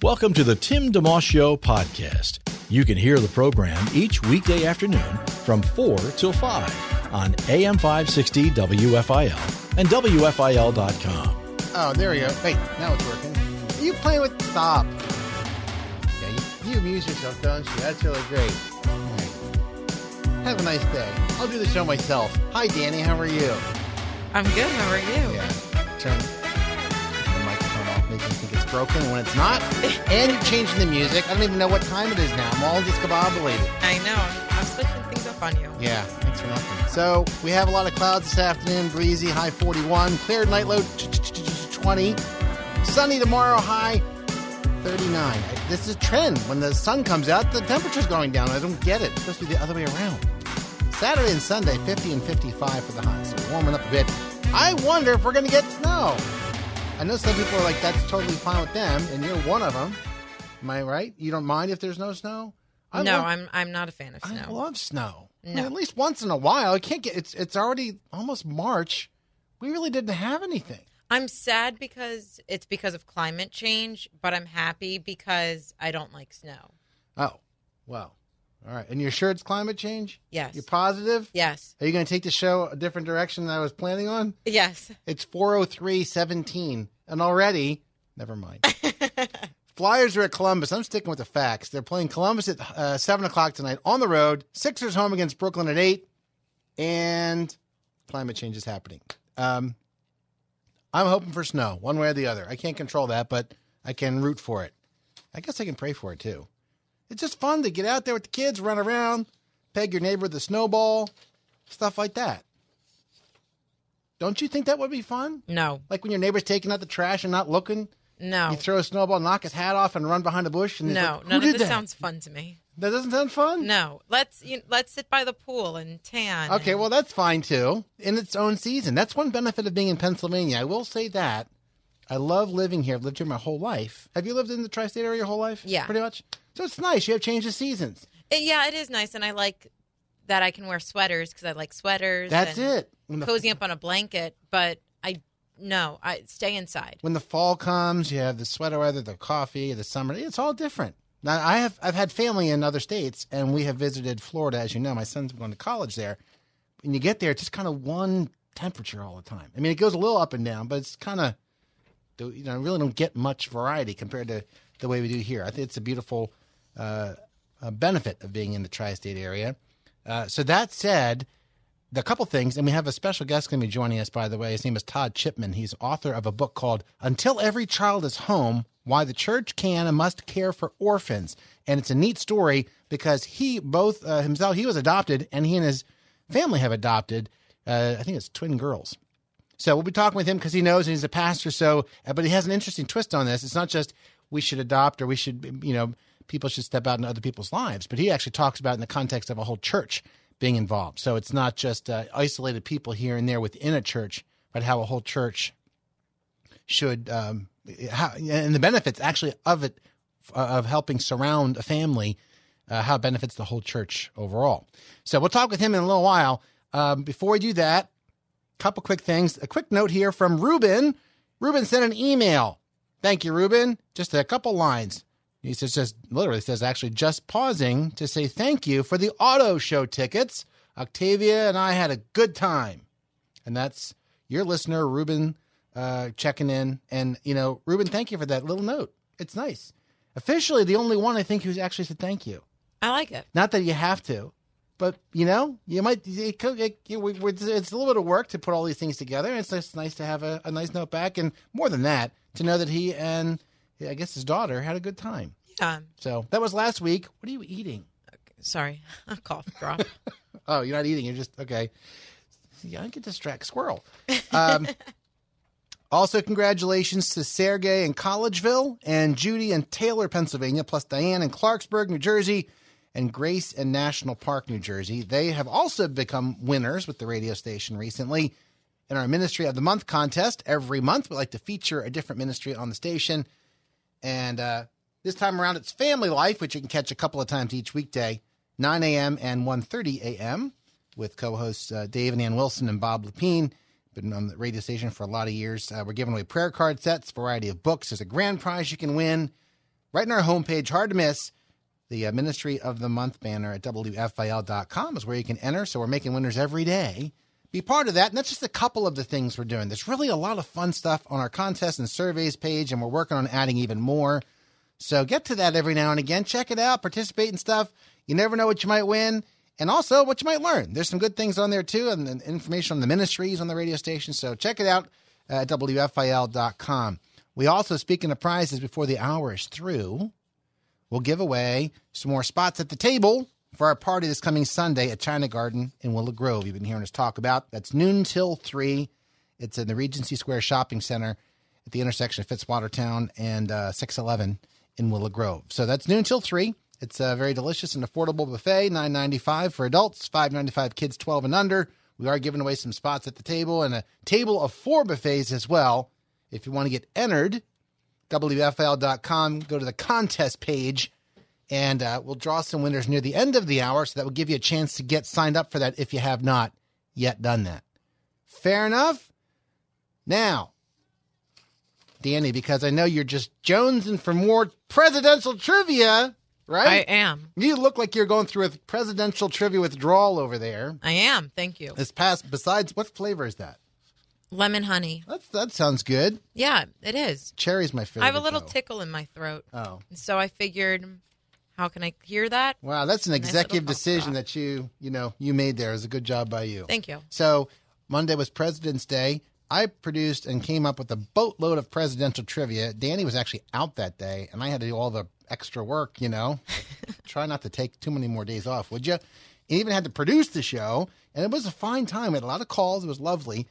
Welcome to the Tim DeMoss Show podcast. You can hear the program each weekday afternoon from 4 till 5 on AM 560 WFIL and WFIL.com. Oh, there we go. Wait, now it's working. Are you playing with stop? Yeah, you, you amuse yourself, don't you? That's really great. All right. Have a nice day. I'll do the show myself. Hi, Danny. How are you? I'm good. How are you? Yeah. Turn it's broken when it's not. and you're changing the music. I don't even know what time it is now. I'm all discombobulated. I know. I'm, I'm switching things up on you. Yeah, thanks for nothing. So we have a lot of clouds this afternoon. Breezy, high 41. Clear night low 20. Sunny tomorrow, high 39. This is a trend. When the sun comes out, the temperature's going down. I don't get it. It's supposed to be the other way around. Saturday and Sunday, 50 and 55 for the highs. So warming up a bit. I wonder if we're going to get snow. I know some people are like, that's totally fine with them, and you're one of them. Am I right? You don't mind if there's no snow? I no, love- I'm I'm not a fan of snow. I love snow. I mean, No. at least once in a while. I can't get it's it's already almost March. We really didn't have anything. I'm sad because it's because of climate change, but I'm happy because I don't like snow. Oh, well. All right. And you're sure it's climate change? Yes. You're positive? Yes. Are you going to take the show a different direction than I was planning on? Yes. It's 40317. And already, never mind. Flyers are at Columbus. I'm sticking with the facts. They're playing Columbus at uh, 7 o'clock tonight on the road. Sixers home against Brooklyn at 8. And climate change is happening. Um, I'm hoping for snow, one way or the other. I can't control that, but I can root for it. I guess I can pray for it too. It's just fun to get out there with the kids, run around, peg your neighbor with a snowball, stuff like that. Don't you think that would be fun? No. Like when your neighbor's taking out the trash and not looking, No. you throw a snowball, knock his hat off, and run behind a bush. And No. like, None of this that? sounds fun to me. That doesn't sound fun. No. Let's you let's sit by the pool and tan. Okay, and- well that's fine too. In its own season. That's one benefit of being in Pennsylvania. I will say that. I love living here. I've lived here my whole life. Have you lived in the tri-state area your whole life? Yeah. Pretty much. So it's nice. You have change of seasons. It- yeah, it is nice, and I like that I can wear sweaters because I like sweaters. That's it. When the, Cozy up on a blanket, but I no, I stay inside. when the fall comes, you have the sweater weather, the coffee, the summer. It's all different. Now I have I've had family in other states, and we have visited Florida. As you know, my son's going to college there. When you get there, it's just kind of one temperature all the time. I mean, it goes a little up and down, but it's kind of you know, really don't get much variety compared to the way we do here. I think it's a beautiful uh, uh, benefit of being in the tri-state area. Uh, so that said, a couple things, and we have a special guest going to be joining us. By the way, his name is Todd Chipman. He's author of a book called "Until Every Child Is Home: Why the Church Can and Must Care for Orphans." And it's a neat story because he both uh, himself he was adopted, and he and his family have adopted. Uh, I think it's twin girls. So we'll be talking with him because he knows and he's a pastor. So, uh, but he has an interesting twist on this. It's not just we should adopt or we should, you know, people should step out in other people's lives, but he actually talks about in the context of a whole church being involved. So it's not just uh, isolated people here and there within a church, but how a whole church should, um, how, and the benefits actually of it, uh, of helping surround a family, uh, how it benefits the whole church overall. So we'll talk with him in a little while. Um, before we do that, couple quick things. A quick note here from Ruben. Ruben sent an email. Thank you, Ruben. Just a couple lines. He says, just literally says, actually, just pausing to say thank you for the auto show tickets. Octavia and I had a good time. And that's your listener, Ruben, uh, checking in. And, you know, Ruben, thank you for that little note. It's nice. Officially, the only one I think who's actually said thank you. I like it. Not that you have to, but you know, you might. It, could- it, it, we- we- it's a little bit of work to put all these things together. And it's just nice to have a, a nice note back, and more than that, to know that he and I guess his daughter had a good time. Yeah. So that was last week. What are you eating? Sorry, a cough drop. Oh, you're not eating. You're just okay. Yeah, I get distract squirrel. Um, Also, congratulations to Sergey in Collegeville and Judy in Taylor, Pennsylvania, plus Diane in Clarksburg, New Jersey, and Grace in National Park, New Jersey. They have also become winners with the radio station recently in our Ministry of the Month contest. Every month, we like to feature a different ministry on the station. And uh, this time around, it's Family Life, which you can catch a couple of times each weekday, 9 a.m. and 1.30 a.m. with co-hosts uh, Dave and Ann Wilson and Bob Lepine. Been on the radio station for a lot of years. Uh, we're giving away prayer card sets, variety of books. There's a grand prize you can win right in our homepage. Hard to miss. The uh, Ministry of the Month banner at WFIL.com is where you can enter. So we're making winners every day. Be part of that. And that's just a couple of the things we're doing. There's really a lot of fun stuff on our contest and surveys page, and we're working on adding even more. So get to that every now and again. Check it out, participate in stuff. You never know what you might win and also what you might learn. There's some good things on there too, and information on the ministries on the radio station. So check it out at WFIL.com. We also, speaking of prizes before the hour is through, we'll give away some more spots at the table for our party this coming Sunday at China Garden in Willow Grove. You've been hearing us talk about. That's noon till 3. It's in the Regency Square Shopping Center at the intersection of Fitzwatertown and uh, 611 in Willow Grove. So that's noon till 3. It's a very delicious and affordable buffet, nine ninety five for adults, five ninety five kids twelve and under. We are giving away some spots at the table and a table of four buffets as well. If you want to get entered, WFIL.com, go to the contest page, and uh, we'll draw some winners near the end of the hour. So that will give you a chance to get signed up for that if you have not yet done that. Fair enough? Now, Danny, because I know you're just jonesing for more presidential trivia right? I am. You look like you're going through a presidential trivia withdrawal over there. I am. Thank you. This past, besides, what flavor is that? Lemon honey. That's that sounds good. Yeah, it is. Cherry's my favorite. I have a little though. tickle in my throat. Oh, So I figured, how can I hear that? wow, that's an Nice executive decision that you you know you made there. It was a good job by you. Thank you. So Monday was President's Day. I produced and came up with a boatload of presidential trivia. Danny was actually out that day, and I had to do all the extra work. You know, try not to take too many more days off, would you? Even had to produce the show, and it was a fine time. We had a lot of calls. It was lovely.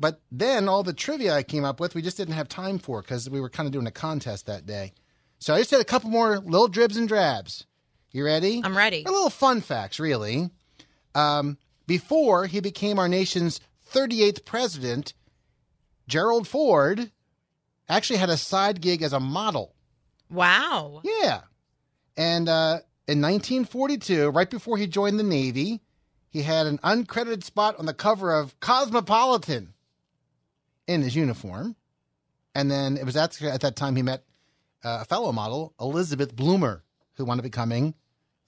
But then all the trivia I came up with, we just didn't have time for because we were kind of doing a contest that day. So I just had a couple more little dribs and drabs. You ready? I'm ready. A little fun facts, really. Um, before he became our nation's 38th president, Gerald Ford actually had a side gig as a model. Wow. Yeah. And uh, in 1942, right before he joined the Navy, he had an uncredited spot on the cover of Cosmopolitan in his uniform. And then it was at, at that time he met uh, a fellow model, Elizabeth Bloomer, who wound up becoming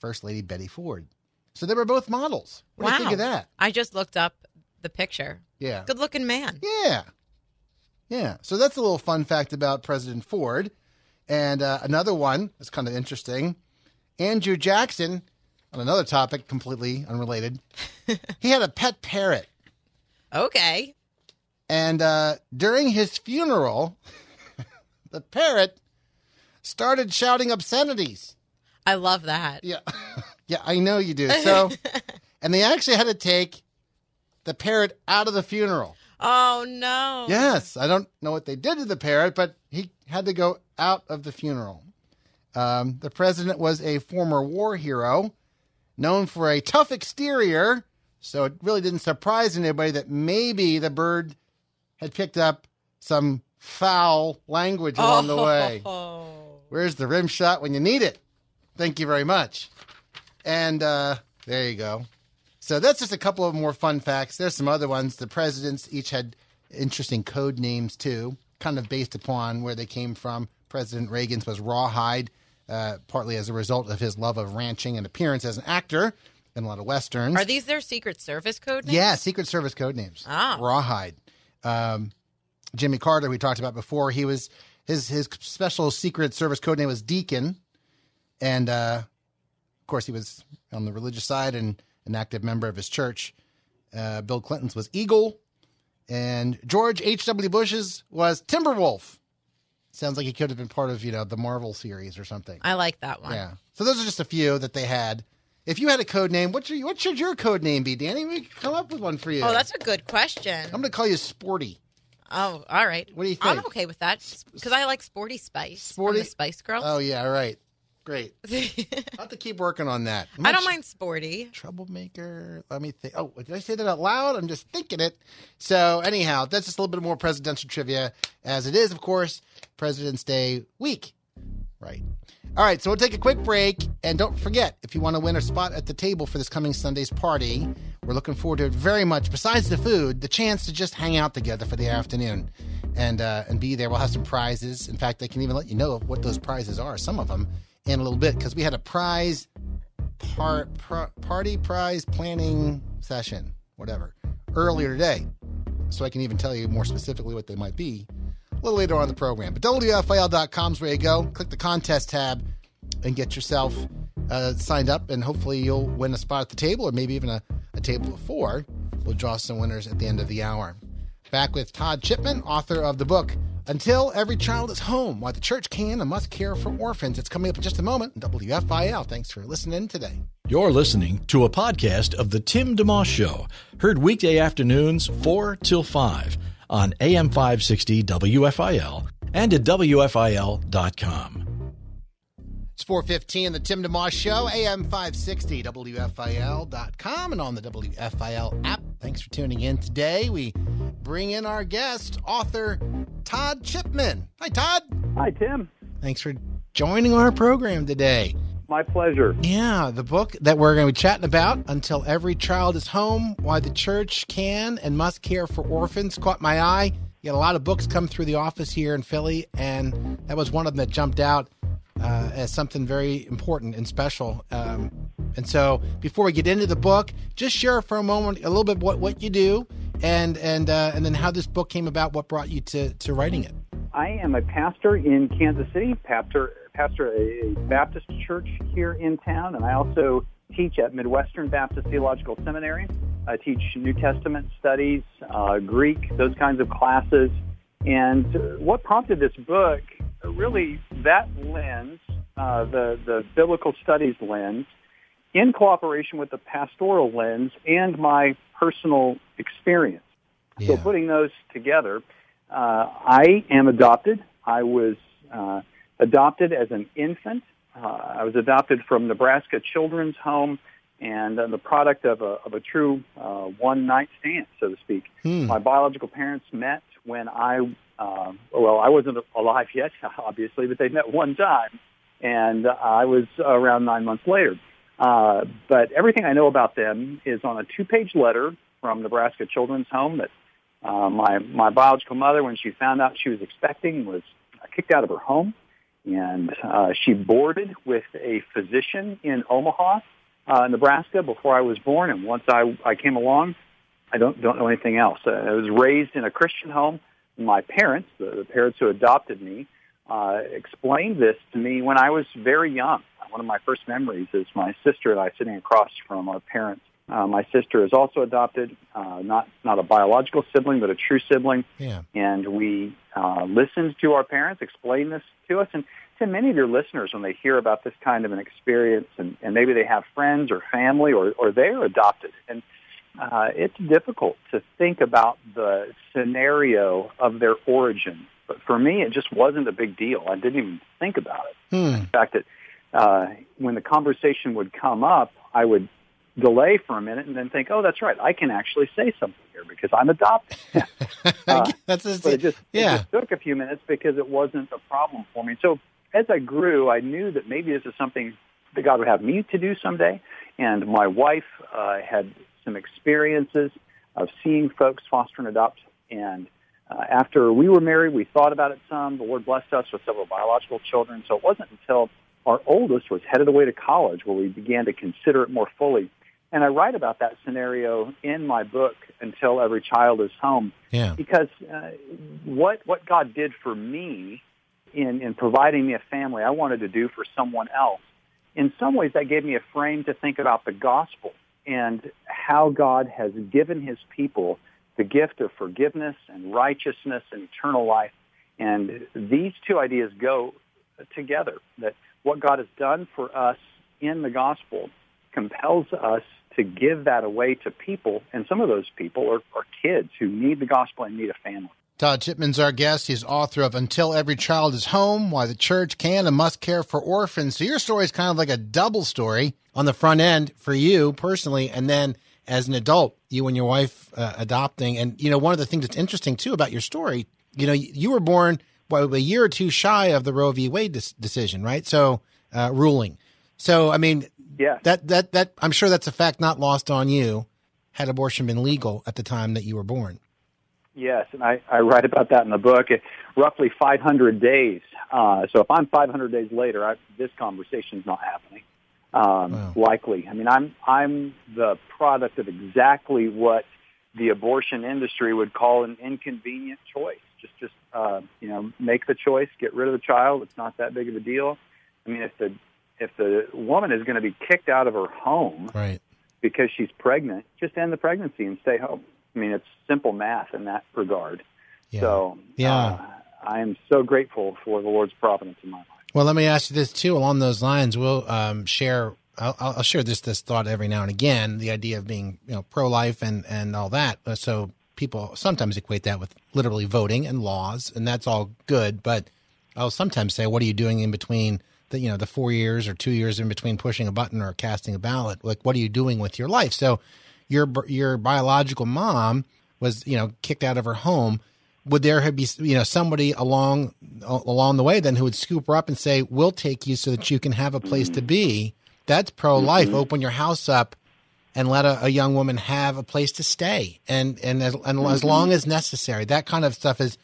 First Lady Betty Ford. So they were both models. What do wow. you think of that? I just looked up the picture. Yeah. Good looking man. Yeah. Yeah. So that's a little fun fact about President Ford. And uh, another one that's kind of interesting Andrew Jackson, on another topic completely unrelated, he had a pet parrot. Okay. And uh, during his funeral, the parrot started shouting obscenities. I love that. Yeah. yeah, I know you do. So, and they actually had to take the parrot out of the funeral. Oh no. Yes, I don't know what they did to the parrot, but he had to go out of the funeral. Um, the president was a former war hero, known for a tough exterior, so it really didn't surprise anybody that maybe the bird had picked up some foul language along the way. Oh. Where's the rim shot when you need it? Thank you very much. And uh, there you go. So that's just a couple of more fun facts. There's some other ones. The presidents each had interesting code names too, kind of based upon where they came from. President Reagan's was Rawhide, uh, partly as a result of his love of ranching and appearance as an actor in a lot of westerns. Are these their Secret Service code names? Yeah, Secret Service code names. Ah. Rawhide. Um, Jimmy Carter, we talked about before, he was his his special Secret Service code name was Deacon, and uh, of course he was on the religious side and an active member of his church. Uh, Bill Clinton's was Eagle, and George H. W. Bush's was Timberwolf. Sounds like he could have been part of you know the Marvel series or something. I like that one. Yeah. So those are just a few that they had. If you had a code name, what should what should your code name be, Danny? We could come up with one for you. Oh, that's a good question. I'm going to call you Sporty. Oh, all right. What do you think? I'm okay with that because I like Sporty Spice. Sporty- Spice Girls. Oh yeah, all right. Great. I'll have to keep working on that. I don't mind Sporty. troublemaker. Let me think. Oh, did I say that out loud? I'm just thinking it. So, anyhow, that's just a little bit more presidential trivia, as it is, of course, President's Day week. Right. All right, so we'll take a quick break. And don't forget, if you want to win a spot at the table for this coming Sunday's party, we're looking forward to it very much. Besides the food, the chance to just hang out together for the afternoon and uh, and be there. We'll have some prizes. In fact, I can even let you know what those prizes are, some of them, in a little bit, because we had a prize par, par, party prize planning session, whatever, earlier today. So I can even tell you more specifically what they might be a little later on the program. But WFIL.com is where you go. Click the contest tab and get yourself uh, signed up, and hopefully you'll win a spot at the table or maybe even a, a table of four. We'll draw some winners at the end of the hour. Back with Todd Chipman, author of the book Until Every Child is Home Why the Church Can and Must Care for Orphans. It's coming up in just a moment. WFIL. Thanks for listening today. You're listening to a podcast of The Tim DeMoss Show, heard weekday afternoons 4 till 5 on AM 560 WFIL and at WFIL.com. It's 415, the Tim DeMoss Show, AM 560, WFIL.com, and on the WFIL app. Thanks for tuning in today. We bring in our guest, author Todd Chipman. Hi, Todd. Hi, Tim. Thanks for joining our program today. My pleasure. Yeah, the book that we're going to be chatting about, Until Every Child is Home Why the Church Can and Must Care for Orphans, caught my eye. You had a lot of books come through the office here in Philly, and that was one of them that jumped out uh, as something very important and special. Um, and so, before we get into the book, just share for a moment a little bit what, what you do, and and uh, and then how this book came about. What brought you to to writing it? I am a pastor in Kansas City, pastor, pastor a Baptist church here in town, and I also teach at Midwestern Baptist Theological Seminary. I teach New Testament studies, uh, Greek, those kinds of classes. And what prompted this book, really that lens, uh, the, the biblical studies lens, in cooperation with the pastoral lens and my personal experience. So putting those together, uh, I am adopted. I was uh, adopted as an infant. Uh, I was adopted from Nebraska Children's Home and uh, the product of a, of a true uh, one night stand, so to speak. Hmm. My biological parents met when I, uh, well, I wasn't alive yet, obviously, but they met one time, and I was around nine months later. Uh, but everything I know about them is on a two-page letter from Nebraska Children's Home that uh, my my biological mother, when she found out she was expecting, was kicked out of her home, and uh, she boarded with a physician in Omaha, uh, Nebraska, before I was born. And once I I came along, I don't don't know anything else. Uh, I was raised in a Christian home. My parents, the, the parents who adopted me, uh, explained this to me when I was very young. One of my first memories is my sister and I sitting across from our parents. Uh, my sister is also adopted, uh, not not a biological sibling, but a true sibling. Yeah. And we uh, listened to our parents explain this to us. And to many of your listeners, when they hear about this kind of an experience, and, and maybe they have friends or family, or or they're adopted, and uh, it's difficult to think about the scenario of their origin. But for me, it just wasn't a big deal. I didn't even think about it. Hmm. In fact, that uh, when the conversation would come up, I would delay for a minute and then think, "Oh, that's right. I can actually say something here because I'm adopted." Uh, That's just, but it just, yeah. it just took a few minutes because it wasn't a problem for me. So as I grew, I knew that maybe this is something that God would have me to do someday. And my wife uh, had some experiences of seeing folks foster and adopt. And uh, after we were married, we thought about it some. The Lord blessed us with several biological children. So it wasn't until our oldest was headed away to college where we began to consider it more fully. And I write about that scenario in my book, Until Every Child is Home Yeah. because uh, what what God did for me in in providing me a family, I wanted to do for someone else. In some ways, that gave me a frame to think about the gospel and how God has given His people the gift of forgiveness and righteousness and eternal life. And these two ideas go together. That what God has done for us in the gospel compels us to give that away to people, and some of those people are, are kids who need the gospel and need a family. Todd Chipman's our guest. He's author of Until Every Child is Home Why the Church Can and Must Care for Orphans. So your story is kind of like a double story on the front end for you personally, and then as an adult, you and your wife uh, adopting. And, you know, one of the things that's interesting too about your story, you know, you were born well, a year or two shy of the Roe v. Wade decision, right? So, uh, ruling. So, I mean, yeah. that, that, that, I'm sure that's a fact not lost on you had abortion been legal at the time that you were born. Yes, and I, I write about that in the book. It, roughly 500 days. Uh, so if I'm 500 days later, I, this conversation's not happening. Um, wow. Likely. I mean, I'm I'm the product of exactly what the abortion industry would call an inconvenient choice. Just just uh, you know, make the choice, get rid of the child. It's not that big of a deal. I mean, if the if the woman is going to be kicked out of her home right. because she's pregnant, just end the pregnancy and stay home. I mean, it's simple math in that regard. Yeah. So, yeah. Uh, I am so grateful for the Lord's providence in my life. Well, let me ask you this too. Along those lines, we'll um, share. I'll, I'll, share this this thought every now and again. The idea of being you know pro life and and all that. So people sometimes equate that with literally voting and laws, and that's all good. But I'll sometimes say, what are you doing in between the you know the four years or two years in between pushing a button or casting a ballot? Like, what are you doing with your life? So your your biological mom was you know kicked out of her home would there have be you know somebody along along the way then who would scoop her up and say we'll take you so that you can have a place to be that's pro life mm-hmm. open your house up and let a, a, young woman have a place to stay and and as, and mm-hmm. as long as necessary that kind of stuff is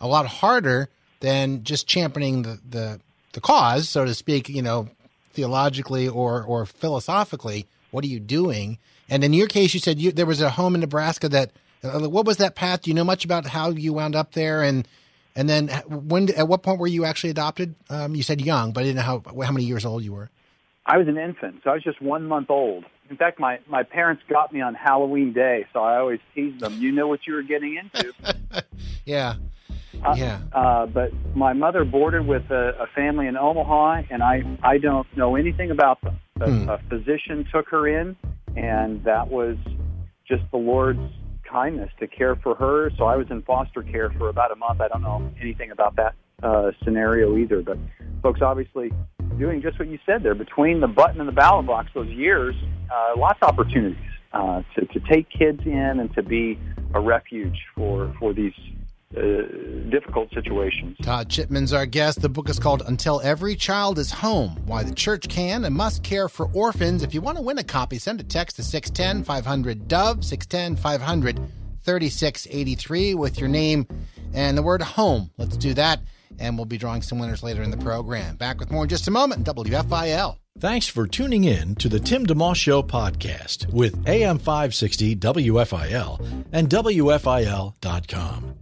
a lot harder than just championing the the, the cause so to speak you know theologically or or philosophically what are you doing and in your case, you said you, there was a home in Nebraska that. Uh, what was that path? Do you know much about how you wound up there? And and then when at what point were you actually adopted? Um, you said young, but I didn't know how how many years old you were. I was an infant, so I was just one month old. In fact, my my parents got me on Halloween Day, so I always teased them. You know what you were getting into. yeah. Uh, yeah. Uh, but my mother boarded with a, a family in Omaha, and I I don't know anything about them. But hmm. a physician took her in, and that was just the Lord's kindness to care for her. So I was in foster care for about a month. I don't know anything about that uh, scenario either, but folks obviously doing just what you said there between the button and the ballot box. Those years, uh, lots of opportunities uh, to to take kids in and to be a refuge for for these uh, difficult situations. Todd Chipman's our guest. The book is called Until Every Child is Home Why the Church Can and Must Care for Orphans. If you want to win a copy, send a text to 610 500 Dove, 610 500 3683 with your name and the word home. Let's do that. And we'll be drawing some winners later in the program. Back with more in just a moment. WFIL. Thanks for tuning in to the Tim DeMoss Show podcast with AM 560 WFIL and WFIL.com.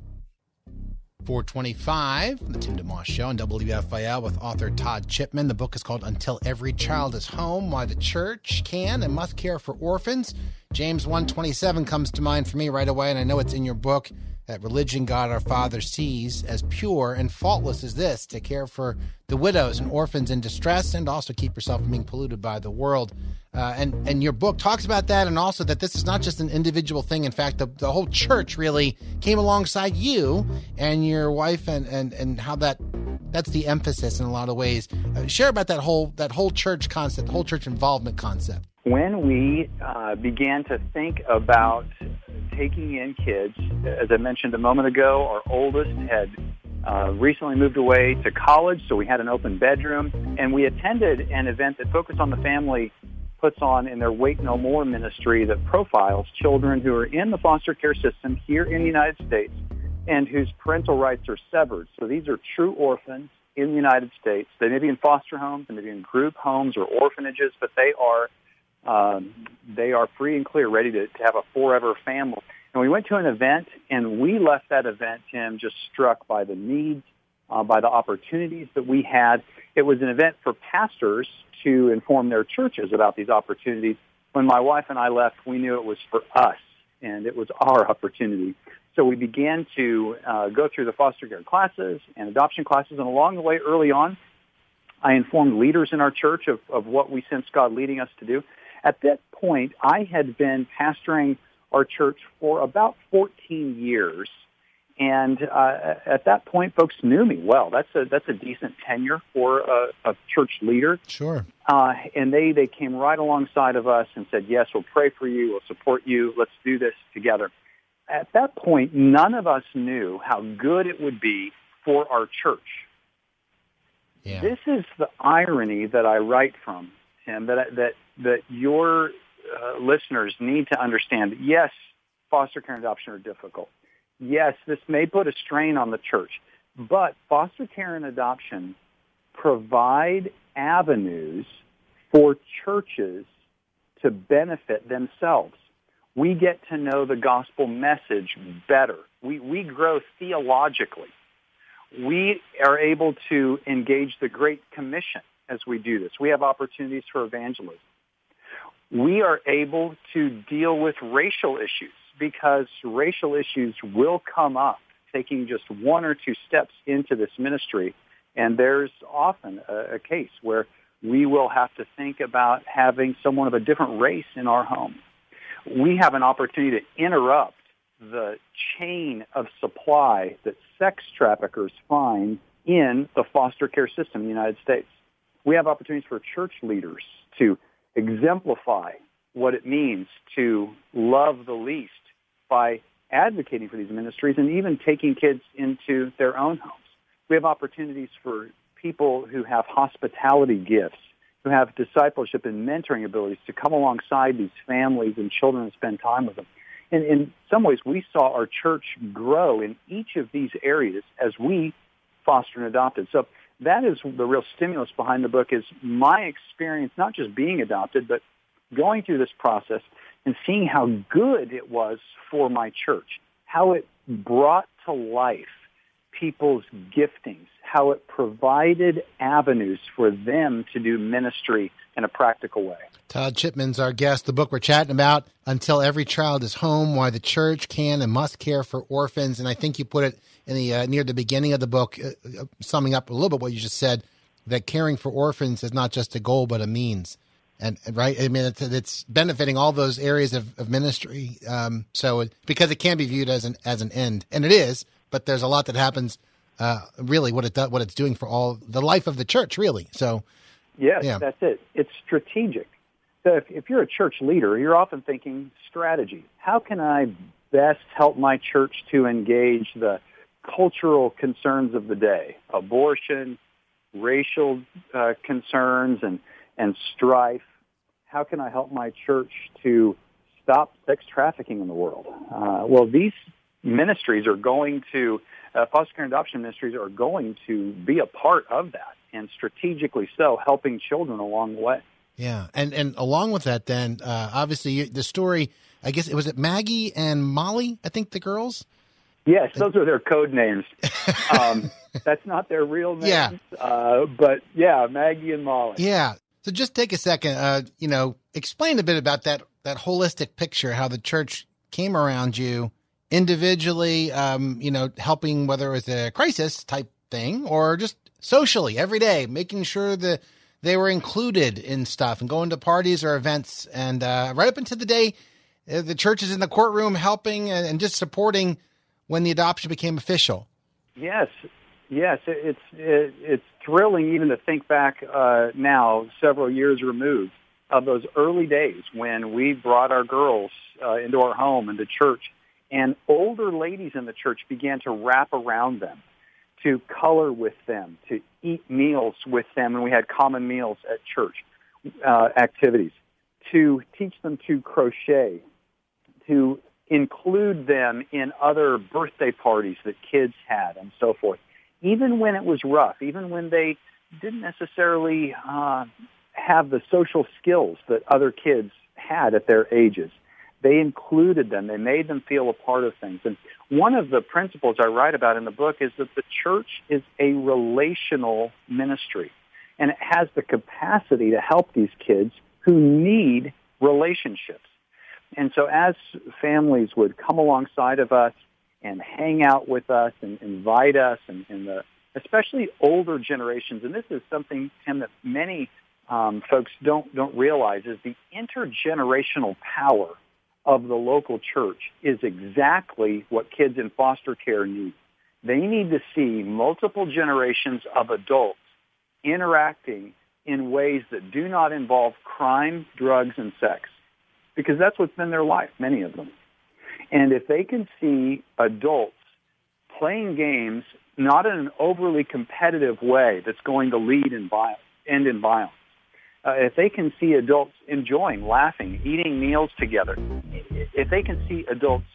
425, the Tim DeMoss Show on WFIL with author Todd Chipman. The book is called Until Every Child is Home, Why the Church Can and Must Care for Orphans. James 127 comes to mind for me right away, and I know it's in your book that religion God our Father sees as pure and faultless as this to care for the widows and orphans in distress and also keep yourself from being polluted by the world. Uh, and and your book talks about that, and also that this is not just an individual thing. In fact, the, the whole church really came alongside you and your wife, and and and how that that's the emphasis in a lot of ways. Uh, share about that whole that whole church concept, whole church involvement concept. When we uh, began to think about taking in kids. As I mentioned a moment ago, our oldest had uh, recently moved away to college, so we had an open bedroom, and we attended an event that Focus on the Family puts on in their Wait No More ministry that profiles children who are in the foster care system here in the United States and whose parental rights are severed. So these are true orphans in the United States. They may be in foster homes, they may be in group homes or orphanages, but they are um, they are free and clear, ready to, to have a forever family. And we went to an event, and we left that event, Tim, just struck by the needs, uh, by the opportunities that we had. It was an event for pastors to inform their churches about these opportunities. When my wife and I left, we knew it was for us, and it was our opportunity. So we began to uh, go through the foster care classes and adoption classes, and along the way, early on, I informed leaders in our church of, of what we sensed God leading us to do. At that point, I had been pastoring our church for about 14 years. And uh, at that point, folks knew me well. That's a that's a decent tenure for a, a church leader. Sure. Uh, and they they came right alongside of us and said, "Yes, we'll pray for you. We'll support you. Let's do this together." At that point, none of us knew how good it would be for our church. Yeah. This is the irony that I write from, Tim. That that that your uh, listeners need to understand. Yes, foster care and adoption are difficult yes, this may put a strain on the church, but foster care and adoption provide avenues for churches to benefit themselves. We get to know the gospel message better. We, we grow theologically. We are able to engage the Great Commission as we do this. We have opportunities for evangelism. We are able to deal with racial issues because racial issues will come up taking just one or two steps into this ministry. And there's often a, a case where we will have to think about having someone of a different race in our home. We have an opportunity to interrupt the chain of supply that sex traffickers find in the foster care system in the United States. We have opportunities for church leaders to exemplify what it means to love the least by advocating for these ministries and even taking kids into their own homes. We have opportunities for people who have hospitality gifts, who have discipleship and mentoring abilities to come alongside these families and children and spend time with them. And in some ways, we saw our church grow in each of these areas as we foster and adopted. So that is the real stimulus behind the book is my experience, not just being adopted, but going through this process and seeing how good it was for my church, how it brought to life people's giftings, how it provided avenues for them to do ministry in a practical way. Todd Chipman's our guest. The book we're chatting about, Until Every Child is Home, Why the Church Can and Must Care for Orphans. And I think you put it in the uh, near the beginning of the book, uh, uh summing up a little bit what you just said, that caring for orphans is not just a goal, but a means and right i mean it's, it's benefiting all those areas of, of ministry um, so it, because it can be viewed as an as an end. And it is but there's a lot that happens uh, really what it does what it's doing for all the life of the church really so yes yeah. that's it. It's strategic. So if, if you're a church leader you're often thinking strategy. How can i best help my church to engage the cultural concerns of the day? Abortion racial uh, concerns and and strife. How can I help my church to stop sex trafficking in the world? Uh, well, these ministries are going to, uh, foster care and adoption ministries are going to be a part of that, and strategically so, helping children along the way. Yeah, and and along with that, then uh, obviously the story. I guess it was it Maggie and Molly. I think the girls. Yes, those are their code names. Um, that's not their real names. Yeah. Uh, but yeah, Maggie and Molly. Yeah. So just take a second, uh, you know, explain a bit about that that holistic picture, how the church came around you individually, um, you know, helping whether it was a crisis type thing or just socially every day, making sure that they were included in stuff and going to parties or events, and uh, right up until the day uh, the church is in the courtroom helping and, just supporting when the adoption became official. Yes, Yes, it's it, it's thrilling even to think back uh, now, several years removed, of those early days when we brought our girls uh, into our home into church, and older ladies in the church began to wrap around them, to color with them, to eat meals with them, and we had common meals at church uh, activities, to teach them to crochet, to include them in other birthday parties that kids had, and so forth even when it was rough, even when they didn't necessarily uh, have the social skills that other kids had at their ages. They included them. They made them feel a part of things. And one of the principles I write about in the book is that the church is a relational ministry. And it has the capacity to help these kids who need relationships. And so as families would come alongside of us and hang out with us and invite us and, and the especially older generations. And this is something, Tim, that many um, folks don't don't realize is the intergenerational power of the local church is exactly what kids in foster care need. They need to see multiple generations of adults interacting in ways that do not involve crime, drugs, and sex. Because that's what's been their life, many of them. And if they can see adults playing games not in an overly competitive way that's going to lead in violence, end in violence, uh, if they can see adults enjoying, laughing, eating meals together, if they can see adults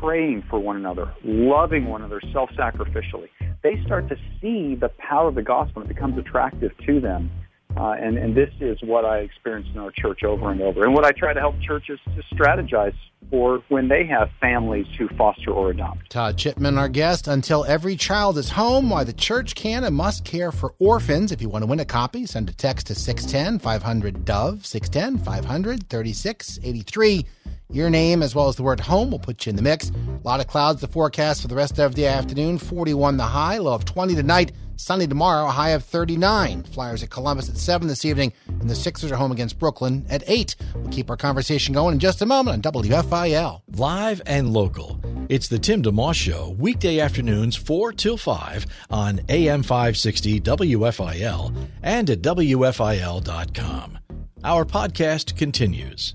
praying for one another, loving one another self-sacrificially, they start to see the power of the gospel and it becomes attractive to them. Uh, and, and this is what I experienced in our church over and over. And what I try to help churches to strategize for when they have families who foster or adopt. Todd Chipman, our guest. Until every child is home, why the church can and must care for orphans. If you want to win a copy, send a text to 610 500 Dove, 610 500 3683. Your name as well as the word home will put you in the mix. A lot of clouds, the forecast for the rest of the afternoon 41 the high, low of 20 tonight. Sunny tomorrow, a high of 39. Flyers at Columbus at 7 this evening, and the Sixers are home against Brooklyn at 8. We'll keep our conversation going in just a moment on WFIL. Live and local. It's the Tim DeMoss Show, weekday afternoons 4 till 5 on AM 560 WFIL and at WFIL.com. Our podcast continues.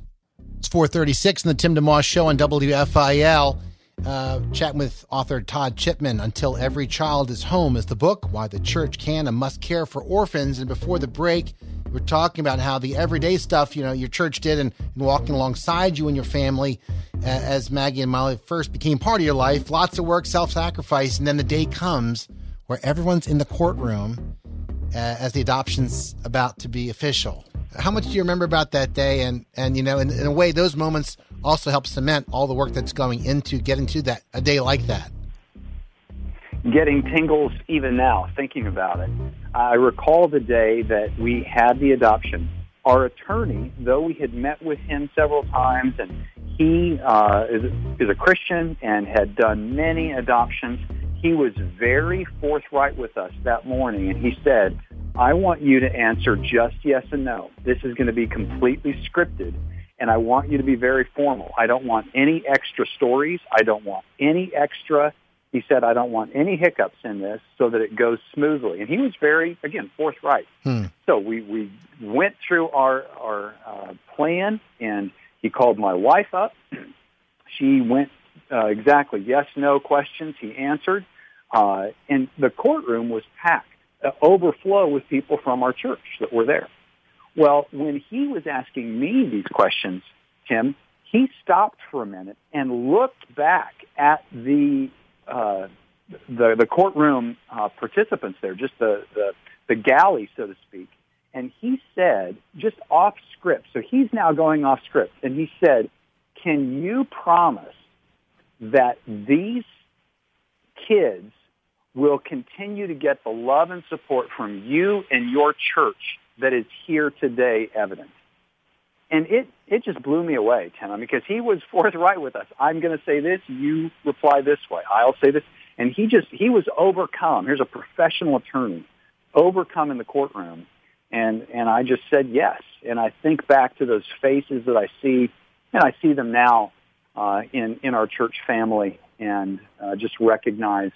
It's 436 in the Tim DeMoss Show on WFIL. Uh, chatting with author Todd Chipman. Until Every Child is Home is the book, Why the Church Can and Must Care for Orphans. And before the break, we're talking about how the everyday stuff, you know, your church did and, and walking alongside you and your family uh, as Maggie and Molly first became part of your life. Lots of work, self sacrifice. And then the day comes where everyone's in the courtroom uh, as the adoption's about to be official. How much do you remember about that day? And, and you know, in, in a way, those moments also help cement all the work that's going into getting to that a day like that. Getting tingles even now, thinking about it. I recall the day that we had the adoption. Our attorney, though we had met with him several times, and he uh, is, is a Christian and had done many adoptions, he was very forthright with us that morning, and he said, I want you to answer just yes and no. This is going to be completely scripted, and I want you to be very formal. I don't want any extra stories. I don't want any extra. He said, I don't want any hiccups in this so that it goes smoothly. And he was very, again, forthright. Hmm. So we, we went through our, our uh, plan, and he called my wife up. she went uh, exactly yes, no questions. He answered. Uh, and the courtroom was packed, uh, overflow with people from our church that were there. Well, when he was asking me these questions, Tim, he stopped for a minute and looked back at the uh, the, the courtroom uh, participants there, just the, the the galley, so to speak, and he said, just off script. So he's now going off script, and he said, "Can you promise that these kids will continue to get the love and support from you and your church that is here today evident. And it, it just blew me away, Tim, because he was forthright with us. I'm going to say this, you reply this way. I'll say this. And he just, he was overcome. Here's a professional attorney, overcome in the courtroom. And, and I just said yes. And I think back to those faces that I see, and I see them now uh, in, in our church family and uh, just recognize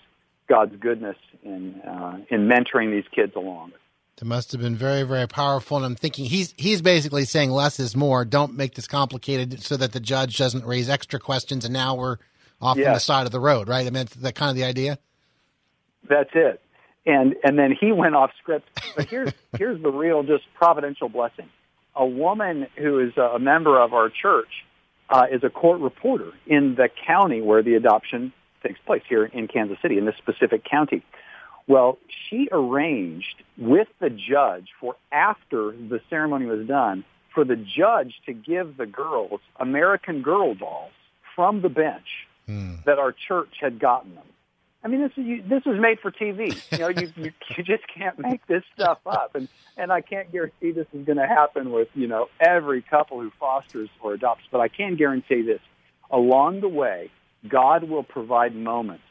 God's goodness in, uh, in mentoring these kids along. It must have been very, very powerful. And I'm thinking he's he's basically saying less is more. Don't make this complicated so that the judge doesn't raise extra questions. And now we're off Yes. on the side of the road, right? I mean, that's that kind of the idea. That's it. And and then he went off script. But here's here's the real just providential blessing. A woman who is a member of our church uh, is a court reporter in the county where the adoption takes place here in Kansas City in this specific county. Well, she arranged with the judge for after the ceremony was done for the judge to give the girls American Girl dolls from the bench hmm. that our church had gotten them. I mean, this is you, this was made for TV. You know, you, you you just can't make this stuff up, and and I can't guarantee this is going to happen with you know every couple who fosters or adopts. But I can guarantee this: along the way, God will provide moments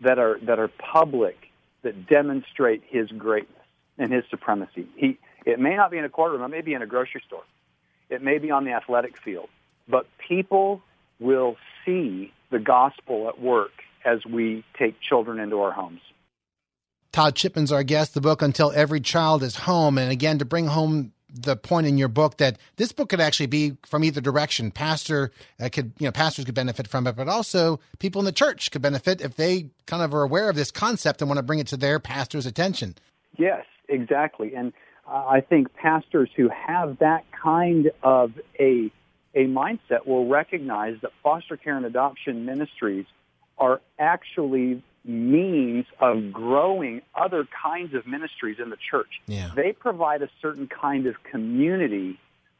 that are that are public that demonstrate His greatness and His supremacy. He it may not be in a courtroom, it may be in a grocery store, it may be on the athletic field, but people will see the gospel at work as we take children into our homes. Todd Chipman's our guest. The book Until Every Child is Home, and again to bring home the point in your book that this book could actually be from either direction. Pastor uh, could, you know, pastors could benefit from it, but also people in the church could benefit if they kind of are aware of this concept and want to bring it to their pastor's attention. Yes, exactly. And uh, I think pastors who have that kind of a a mindset will recognize that foster care and adoption ministries are actually means of growing other kinds of ministries in the church. Yeah. They provide a certain kind of community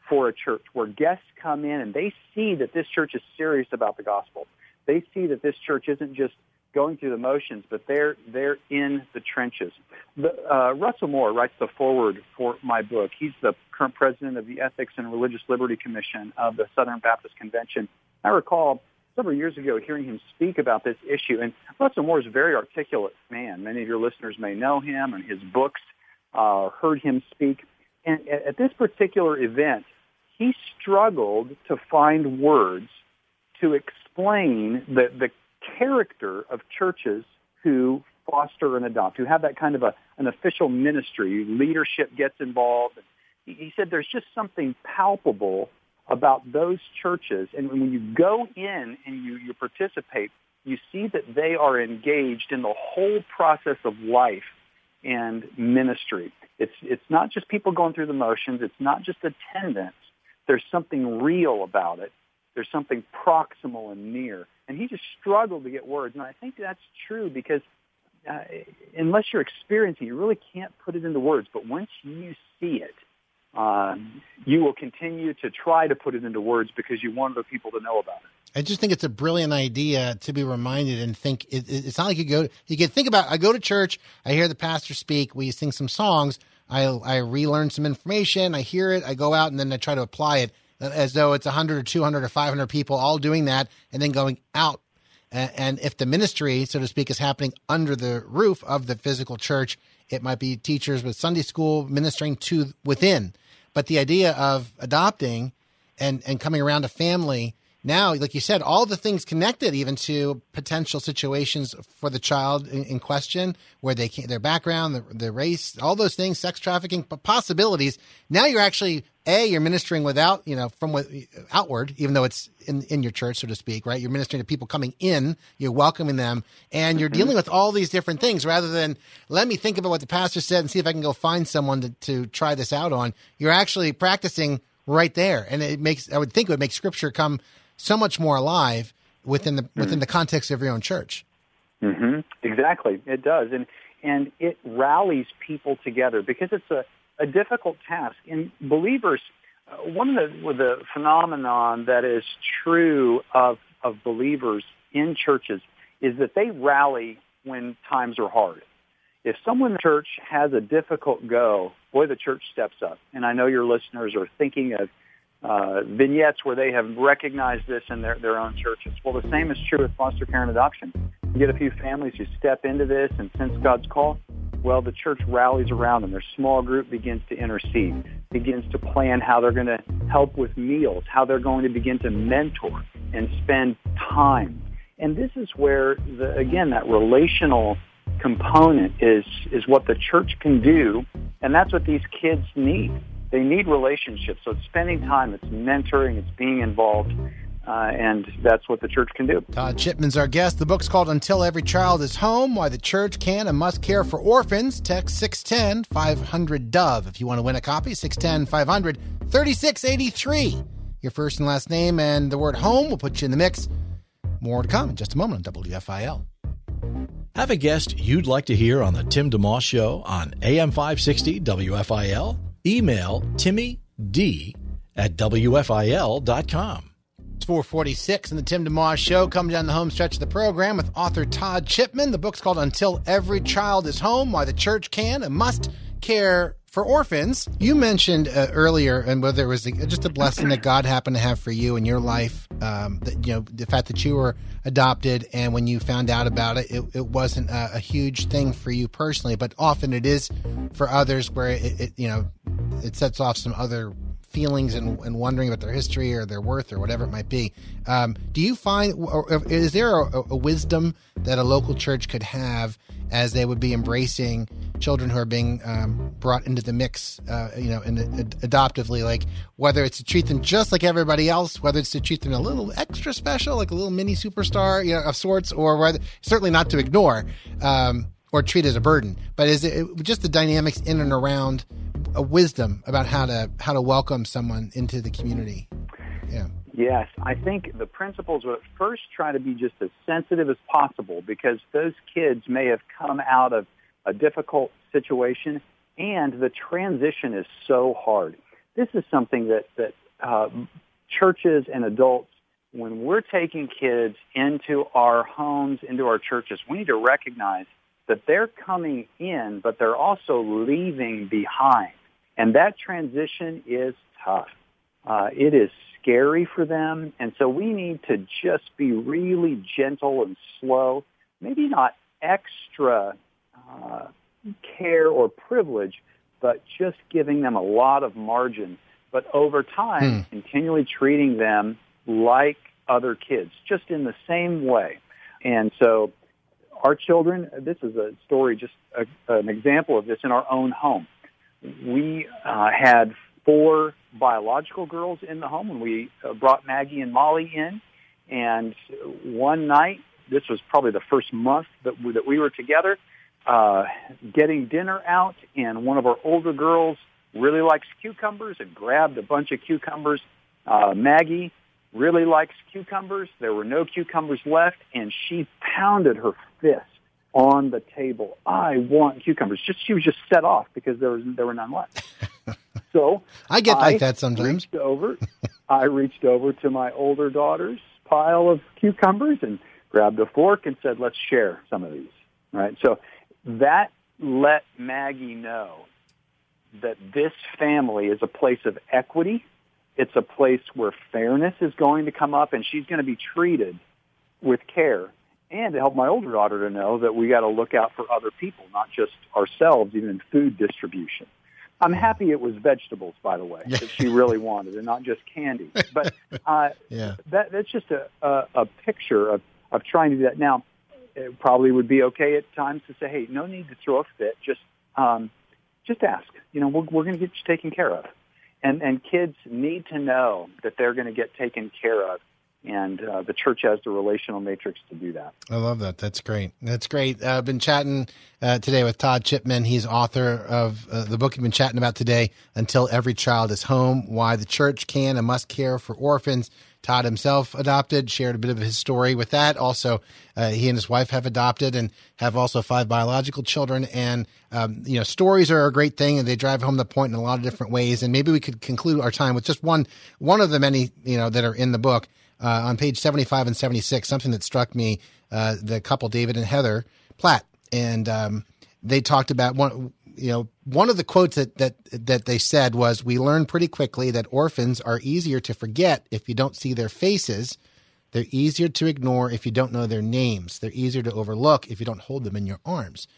for a church where guests come in and they see that this church is serious about the gospel. They see that this church isn't just going through the motions, but they're they're in the trenches. The, uh, Russell Moore writes the foreword for my book. He's the current president of the Ethics and Religious Liberty Commission of the Southern Baptist Convention. I recall several years ago hearing him speak about this issue. And Russell Moore is a very articulate man. Many of your listeners may know him and his books, uh, heard him speak. And at this particular event, he struggled to find words to explain the, the character of churches who foster and adopt, who have that kind of a, an official ministry. Leadership gets involved. He said there's just something palpable about those churches. And when you go in and you, you participate, you see that they are engaged in the whole process of life and ministry. It's, it's not just people going through the motions. It's not just attendance. There's something real about it. There's something proximal and near. And he just struggled to get words. And I think that's true because uh, unless you're experiencing, you really can't put it into words. But once you see it, uh, you will continue to try to put it into words because you want other people to know about it. I just think it's a brilliant idea to be reminded and think. It, it's not like you go. You can think about. I go to church. I hear the pastor speak. We sing some songs. I I relearn some information. I hear it. I go out and then I try to apply it as though it's 100 or 200 or 500 people all doing that and then going out. And if the ministry, so to speak, is happening under the roof of the physical church, it might be teachers with Sunday school ministering to within but the idea of adopting and, and coming around a family now, like you said, all the things connected even to potential situations for the child in, in question, where they can, their background, the, the race, all those things, sex trafficking possibilities. Now you're actually a you're ministering without you know from outward, even though it's in in your church, so to speak, right? You're ministering to people coming in, you're welcoming them, and you're mm-hmm. dealing with all these different things rather than let me think about what the pastor said and see if I can go find someone to, to try this out on. You're actually practicing right there, and it makes I would think it would make Scripture come so much more alive within the mm-hmm. within the context of your own church. Mm-hmm. Exactly, it does, and and it rallies people together because it's a a difficult task. And believers, uh, one of the the phenomenon that is true of of believers in churches is that they rally when times are hard. If someone in the church has a difficult go, boy, the church steps up. And I know your listeners are thinking of uh, vignettes where they have recognized this in their, their own churches. Well, the same is true with foster care and adoption. You get a few families who step into this and sense God's call. Well, the church rallies around them. Their small group begins to intercede, begins to plan how they're going to help with meals, how they're going to begin to mentor and spend time. And this is where, the, again, that relational component is, is what the church can do, and that's what these kids need. They need relationships. So it's spending time, it's mentoring, it's being involved. Uh, and that's what the church can do. Todd Chipman's our guest. The book's called Until Every Child is Home Why the Church Can and Must Care for Orphans. Text 610 500 Dove if you want to win a copy. 610 500 3683. Your first and last name and the word home will put you in the mix. More to come in just a moment on WFIL. Have a guest you'd like to hear on the Tim DeMoss Show on AM 560 WFIL? Email Timmy D at WFIL.com. It's 446 in the Tim DeMoss Show. Coming down the home stretch of the program with author Todd Chipman. The book's called Until Every Child is Home Why the Church Can and Must Care for Orphans. You mentioned uh, earlier, and whether it was just a blessing that God happened to have for you in your life, um, that, you know, the fact that you were adopted and when you found out about it, it, it wasn't a, a, huge thing for you personally, but often it is for others where it, it you know, it sets off some other feelings and, and wondering about their history or their worth or whatever it might be. Um, do you find, is there a, a, wisdom that a local church could have as they would be embracing children who are being um, brought into the mix, uh, you know, in, ad- adoptively? Like whether it's to treat them just like everybody else, whether it's to treat them a little extra special, like a little mini superstar, you know, of sorts, or whether certainly not to ignore. Um, or treat as a burden, but is it just the dynamics in and around a wisdom about how to how to welcome someone into the community? Yeah. Yes, I think the principles would first try to be just as sensitive as possible because those kids may have come out of a difficult situation and the transition is so hard. This is something that, that uh, churches and adults, when we're taking kids into our homes, into our churches, we need to recognize that they're coming in, but they're also leaving behind. And that transition is tough. Uh, it is scary for them. And so we need to just be really gentle and slow, maybe not extra uh, care or privilege, but just giving them a lot of margin. But over time, hmm. continually treating them like other kids, just in the same way. And so our children, this is a story, just a, an example of this in our own home. We uh, had four biological girls in the home when we uh, brought Maggie and Molly in. And one night, this was probably the first month that we, that we were together, uh, getting dinner out, and one of our older girls really likes cucumbers and grabbed a bunch of cucumbers. Uh, Maggie really likes cucumbers. There were no cucumbers left, and she pounded her fist on the table. I want cucumbers. Just she was just set off because there was there were none left. So I get like that sometimes. Reached over, I reached over to my older daughter's pile of cucumbers and grabbed a fork and said, "Let's share some of these." Right. So that let Maggie know that this family is a place of equity it's a place where fairness is going to come up and she's going to be treated with care. And to help my older daughter to know that we got to look out for other people, not just ourselves, even in food distribution. I'm happy it was vegetables, by the way, that she really wanted, and not just candy. But uh, yeah. that, that's just a, a, a picture of, of trying to do that. Now, it probably would be okay at times to say, "Hey, no need to throw a fit. Just, um, just ask. You know, we're, we're going to get you taken care of." and and kids need to know that they're going to get taken care of and uh, the church has the relational matrix to do that. I love that. That's great. That's great. Uh, I've been chatting uh, today with Todd Chipman. He's author of uh, the book you've been chatting about today, Until Every Child is Home Why the Church Can and Must Care for Orphans. Todd himself adopted, shared a bit of his story with that. Also, uh, he and his wife have adopted and have also five biological children. And, um, you know, stories are a great thing and they drive home the point in a lot of different ways. And maybe we could conclude our time with just one, one of the many, you know, that are in the book. Uh, on page 75 and 76, something that struck me, uh, the couple, David and Heather Platt. And, um, they talked about one, you know, one of the quotes that, that, that they said was, we learn pretty quickly that orphans are easier to forget if you don't see their faces. They're easier to ignore if you don't know their names. They're easier to overlook if you don't hold them in your arms.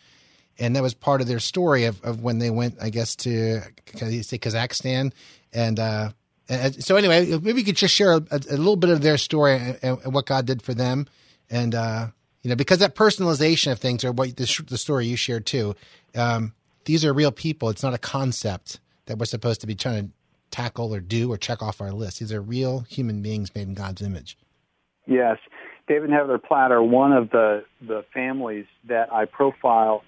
And that was part of their story of, of when they went, I guess, to Kazakhstan. And, uh, so anyway, maybe you could just share a, a little bit of their story and, and, what God did for them. And, uh, you know, because that personalization of things or what the, the story you shared too, um, these are real people. It's not a concept that we're supposed to be trying to tackle or do or check off our list. These are real human beings made in God's image. Yes. David and Heather Platt are one of the, the families that I profile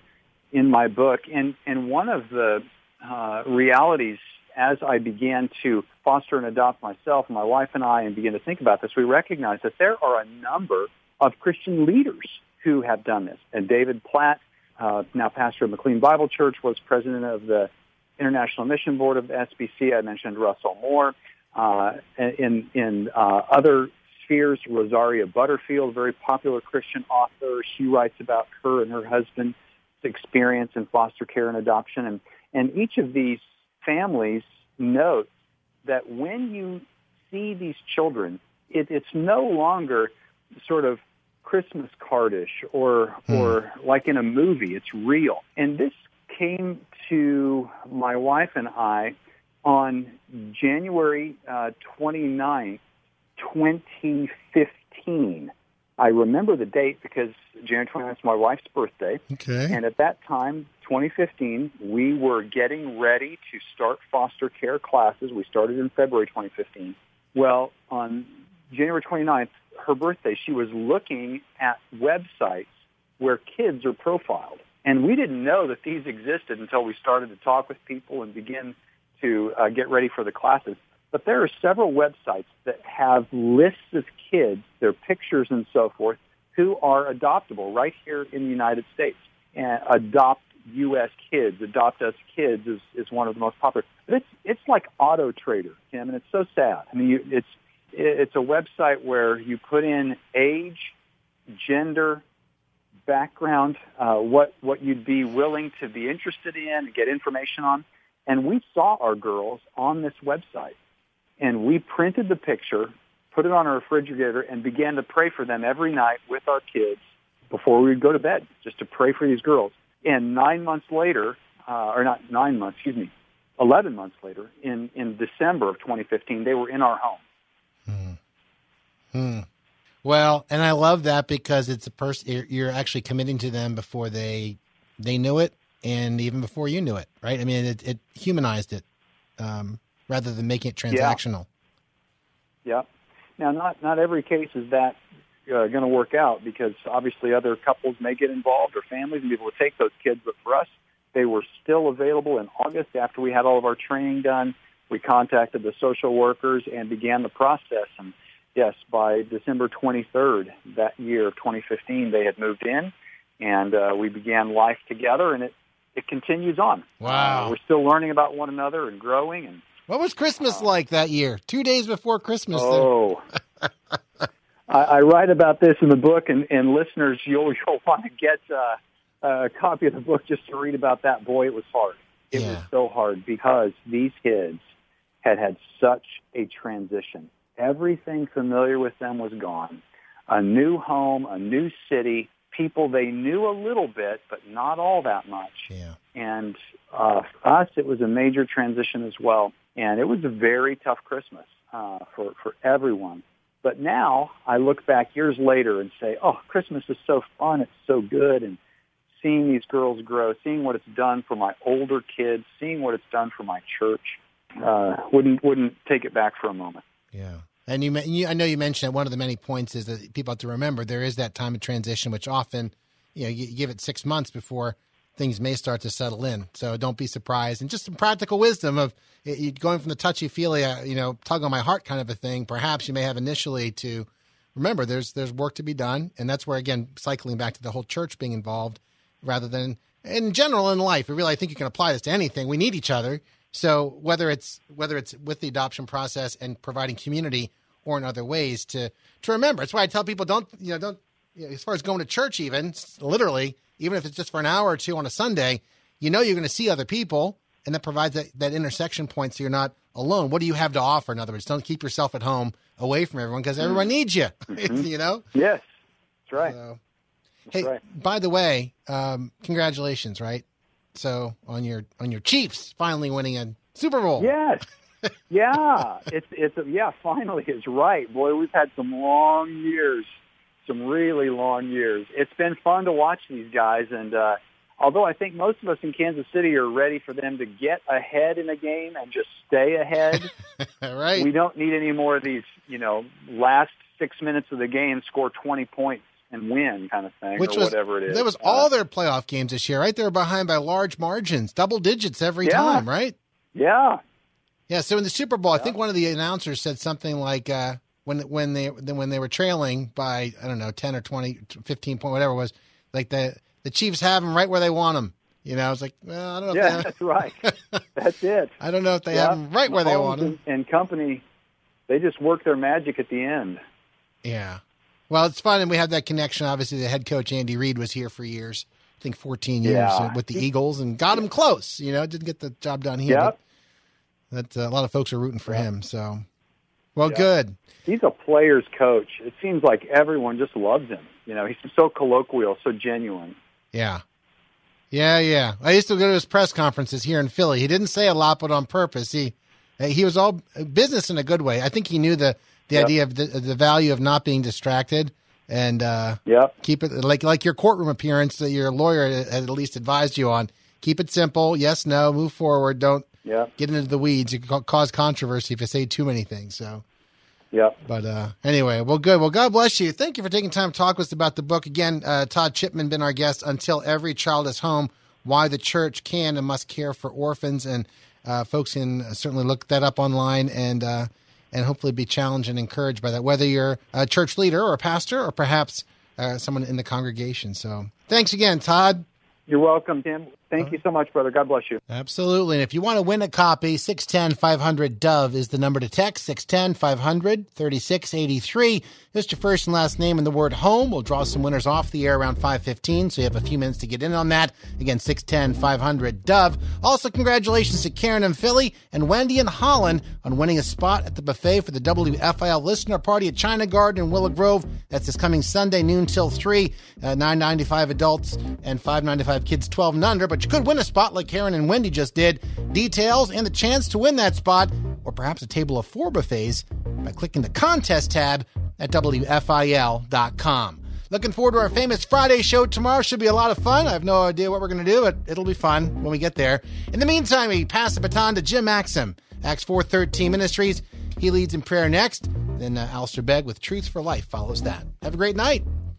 in my book. And, and one of the uh, realities as I began to foster and adopt myself, my wife and I, and begin to think about this, we recognize that there are a number of Christian leaders who have done this. And David Platt uh, now pastor of McLean Bible Church, was president of the International Mission Board of SBC. I mentioned Russell Moore. Uh, in in uh, other spheres, Rosaria Butterfield, very popular Christian author. She writes about her and her husband's experience in foster care and adoption. And, and each of these families note that when you see these children, it, it's no longer sort of Christmas cardish or hmm. or like in a movie. It's real. And this came to my wife and I on January uh, 29th, 2015. I remember the date because January 29th is my wife's birthday. Okay. And at that time, 2015, we were getting ready to start foster care classes. We started in February 2015. Well, on January 29th, her birthday, she was looking at websites where kids are profiled. And we didn't know that these existed until we started to talk with people and begin to uh, get ready for the classes. But there are several websites that have lists of kids, their pictures and so forth, who are adoptable right here in the United States. And Adopt U.S. Kids, Adopt Us Kids is, is one of the most popular. But it's, it's like Auto Trader, Tim, and it's so sad. I mean, you, it's, it's a website where you put in age, gender, background, uh, what, what you'd be willing to be interested in and get information on. And we saw our girls on this website and we printed the picture, put it on our refrigerator, and began to pray for them every night with our kids before we would go to bed, just to pray for these girls. And nine months later, uh, or not nine months, excuse me, 11 months later, in, in December of 2015, they were in our home. Hmm. Well, and I love that because it's a person you're, you're actually committing to them before they they knew it, and even before you knew it, right? I mean, it, it humanized it um, rather than making it transactional. Yeah. Now, not not every case is that uh, going to work out because obviously other couples may get involved or families and be able to take those kids. But for us, they were still available in August after we had all of our training done. We contacted the social workers and began the process. And yes, by December 23rd that year of 2015, they had moved in, and uh, we began life together, and it it continues on. Wow. Uh, we're still learning about one another and growing and What was Christmas like that year? Two days before Christmas. Oh, I, I write about this in the book, and, and listeners, you'll you'll want to get uh, a copy of the book just to read about that. Boy, it was hard. It Yeah. was so hard because these kids had had such a transition. Everything familiar with them was gone. A new home, a new city, people they knew a little bit, but not all that much. Yeah. And uh, for us, it was a major transition as well. And it was a very tough Christmas uh, for, for everyone. But now I look back years later and say, oh, Christmas is so fun. It's so good. And seeing these girls grow, seeing what it's done for my older kids, seeing what it's done for my church, uh, wouldn't, wouldn't take it back for a moment. Yeah. And you, you, I know you mentioned that one of the many points is that people have to remember there is that time of transition, which often, you know, you give it six months before things may start to settle in. So don't be surprised. And just some practical wisdom of going from the touchy feely, uh, you know, tug on my heart kind of a thing. Perhaps you may have initially to remember there's there's work to be done, and that's where again cycling back to the whole church being involved rather than in general in life. I really I think you can apply this to anything. We need each other. So whether it's whether it's with the adoption process and providing community or in other ways to to remember. It's why I tell people don't you know don't as far as going to church even literally even if it's just for an hour or two on a Sunday, you know you're going to see other people and that provides that, that intersection point so you're not alone. What do you have to offer? In other words, don't keep yourself at home away from everyone because everyone needs you. you know. Yes, that's right. So, That's hey, right. by the way, um, congratulations, right? So on your on your Chiefs finally winning a Super Bowl. Yes. yeah. It's it's yeah, finally is right. Boy, we've had some long years. Some really long years. It's been fun to watch these guys and uh although I think most of us in Kansas City are ready for them to get ahead in a game and just stay ahead. right. we don't need any more of these, you know, last 6 minutes of the game score 20 points and win kind of thing Which or was whatever it is. That was Uh, all their playoff games this year, right? They were behind by large margins, double digits every Yeah. time, right? Yeah. Yeah. So in the Super Bowl, I think one of the announcers said something like uh, when when they when they were trailing by I don't know ten or 20, 15 point whatever it was, like the the Chiefs have them right where they want them. You know, I was like, well, I don't know. Yeah, If that's right. That's it. I don't know if they Yeah. have them right where they want them. and, company, they just work their magic at the end. Yeah. Well, it's fun, and we have that connection. Obviously, the head coach Andy Reid was here for years. I think 14 years Yeah. uh, with the Eagles, and got him close. You know, didn't get the job done here. Yep. But that, uh, a lot of folks are rooting for him. So, well, good. He's a player's coach. It seems like everyone just loves him. You know, he's so colloquial, so genuine. Yeah. Yeah, yeah. I used to go to his press conferences here in Philly. He didn't say a lot, but on purpose. He He was all business in a good way. I think he knew the the Yep. idea of the, the value of not being distracted and uh, Yep. keep it like like your courtroom appearance that your lawyer had at least advised you on. Keep it simple. Yes, no. Move forward. Don't Yep. get into the weeds. You can cause controversy if you say too many things. So. Yep. But uh, anyway, well, good. Well, God bless you. Thank you for taking time to talk with us about the book. Again, uh, Todd Chipman been our guest. Until every child is home, why the church can and must care for orphans, and uh, folks can certainly look that up online and uh, and hopefully be challenged and encouraged by that. Whether you're a church leader or a pastor or perhaps uh, someone in the congregation. So, thanks again, Todd. You're welcome, Tim. Thank you so much, brother. God bless you. Absolutely. And if you want to win a copy, 610 500 Dove is the number to text 610 500 3683. Just your first and last name and the word home. We'll draw some winners off the air around 515, so you have a few minutes to get in on that. Again, 610 500 Dove. Also, congratulations to Karen and Philly and Wendy and Holland on winning a spot at the buffet for the WFIL listener party at China Garden in Willow Grove. That's this coming Sunday, noon till 3. Uh, 995 adults and 595 kids 12 and under. But you could win a spot like Karen and Wendy just did. Details and the chance to win that spot, or perhaps a table of four buffets, by clicking the contest tab at WFIL.com. Looking forward to our famous Friday show tomorrow. Should be a lot of fun. I have no idea what we're going to do, but it'll be fun when we get there. In the meantime, we pass the baton to Jim Maxim, Acts 413 Ministries. He leads in prayer next. Then uh, Alistair Begg with Truth for Life follows that. Have a great night.